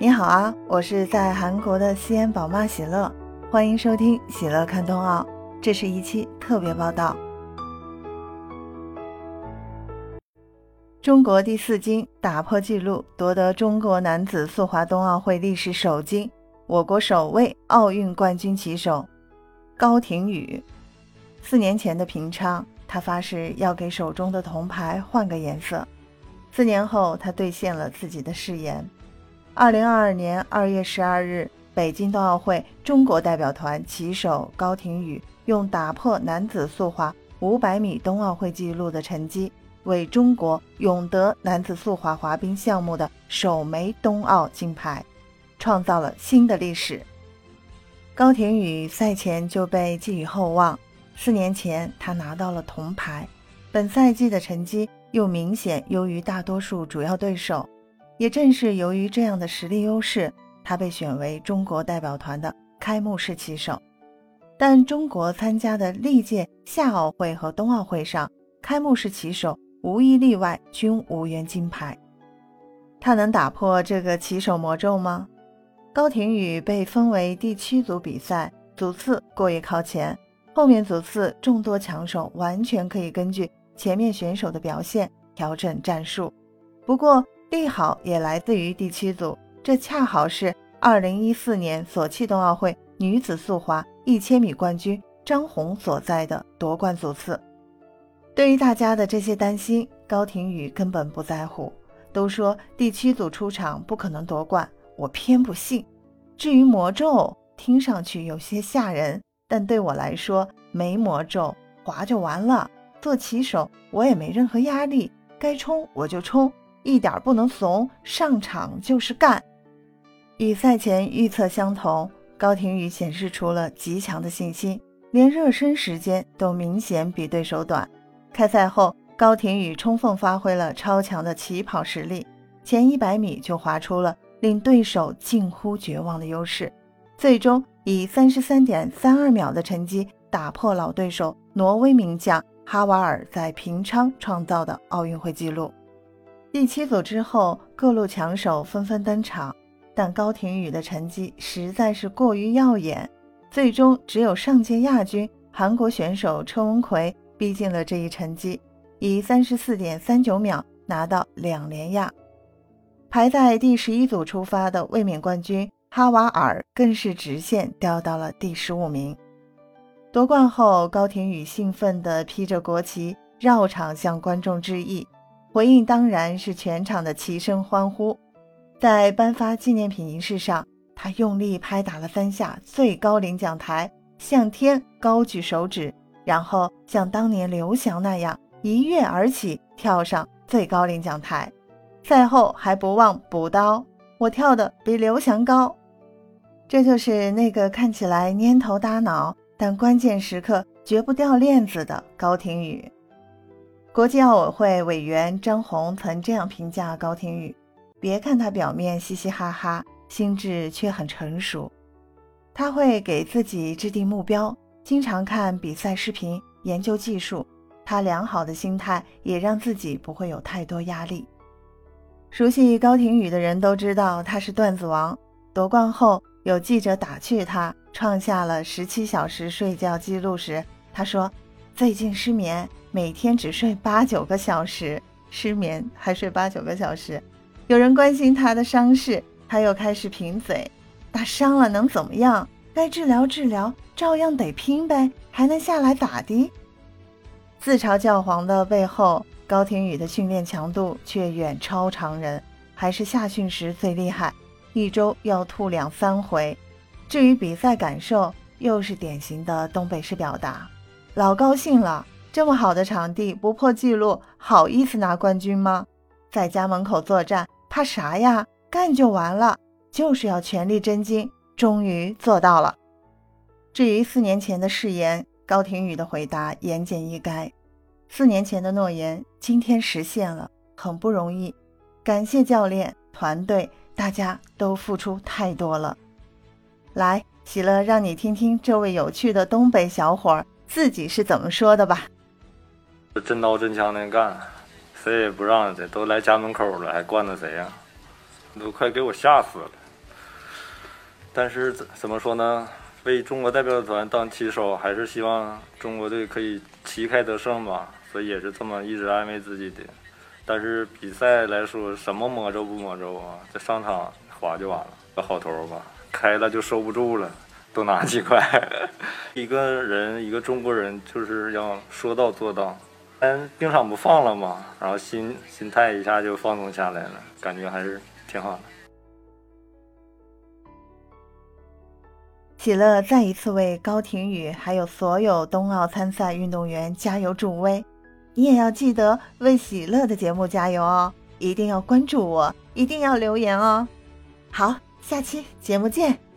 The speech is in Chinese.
你好啊，我是在韩国的西安宝妈喜乐，欢迎收听喜乐看冬奥，这是一期特别报道。中国第四金打破纪录，夺得中国男子速滑冬奥会历史首金，我国首位奥运冠军骑手高亭宇。四年前的平昌，他发誓要给手中的铜牌换个颜色。四年后，他兑现了自己的誓言。二零二二年二月十二日，北京冬奥会中国代表团旗手高亭宇用打破男子速滑五百米冬奥会纪录的成绩，为中国勇得男子速滑滑冰项目的首枚冬奥金牌，创造了新的历史。高亭宇赛前就被寄予厚望，四年前他拿到了铜牌，本赛季的成绩又明显优于大多数主要对手。也正是由于这样的实力优势，他被选为中国代表团的开幕式旗手。但中国参加的历届夏奥会和冬奥会上，开幕式旗手无一例外均无缘金牌。他能打破这个旗手魔咒吗？高亭宇被分为第七组比赛，组次过于靠前，后面组次众多强手完全可以根据前面选手的表现调整战术。不过，利好也来自于第七组，这恰好是2014年索契冬奥会女子速滑1000米冠军张红所在的夺冠组次。对于大家的这些担心，高亭宇根本不在乎。都说第七组出场不可能夺冠，我偏不信。至于魔咒，听上去有些吓人，但对我来说没魔咒，滑就完了。做骑手我也没任何压力，该冲我就冲。一点不能怂，上场就是干。与赛前预测相同，高亭宇显示出了极强的信心，连热身时间都明显比对手短。开赛后，高亭宇充分发挥了超强的起跑实力，前一百米就划出了令对手近乎绝望的优势，最终以三十三点三二秒的成绩打破老对手挪威名将哈瓦尔在平昌创造的奥运会纪录。第七组之后，各路强手纷纷登场，但高亭宇的成绩实在是过于耀眼，最终只有上届亚军韩国选手车文奎逼近了这一成绩，以三十四点三九秒拿到两连亚。排在第十一组出发的卫冕冠军哈瓦尔更是直线掉到了第十五名。夺冠后，高亭宇兴奋地披着国旗绕场向观众致意。回应当然是全场的齐声欢呼。在颁发纪念品仪式上，他用力拍打了三下最高领奖台，向天高举手指，然后像当年刘翔那样一跃而起，跳上最高领奖台。赛后还不忘补刀：“我跳的比刘翔高。”这就是那个看起来蔫头耷脑，但关键时刻绝不掉链子的高亭宇。国际奥委会委员张红曾这样评价高亭宇：“别看他表面嘻嘻哈哈，心智却很成熟。他会给自己制定目标，经常看比赛视频，研究技术。他良好的心态也让自己不会有太多压力。熟悉高亭宇的人都知道他是段子王。夺冠后，有记者打趣他创下了十七小时睡觉记录时，他说。”最近失眠，每天只睡八九个小时。失眠还睡八九个小时。有人关心他的伤势，他又开始贫嘴：“打伤了能怎么样？该治疗治疗，照样得拼呗，还能下来咋的？”自嘲教皇的背后，高亭宇的训练强度却远超常人，还是夏训时最厉害，一周要吐两三回。至于比赛感受，又是典型的东北式表达。老高兴了，这么好的场地不破纪录，好意思拿冠军吗？在家门口作战，怕啥呀？干就完了，就是要全力争金，终于做到了。至于四年前的誓言，高亭宇的回答言简意赅：四年前的诺言，今天实现了，很不容易，感谢教练团队，大家都付出太多了。来，喜乐，让你听听这位有趣的东北小伙儿。自己是怎么说的吧？真刀真枪的干，谁也不让，这都来家门口了，还惯着谁呀？都快给我吓死了！但是怎怎么说呢？为中国代表团当旗手，还是希望中国队可以旗开得胜吧。所以也是这么一直安慰自己的。但是比赛来说，什么魔咒不魔咒啊？这上场滑就完了，个好头吧，开了就收不住了，都拿几块。一个人，一个中国人，就是要说到做到。嗯，冰场不放了嘛，然后心心态一下就放松下来了，感觉还是挺好的。喜乐再一次为高廷宇还有所有冬奥参赛运动员加油助威，你也要记得为喜乐的节目加油哦！一定要关注我，一定要留言哦！好，下期节目见。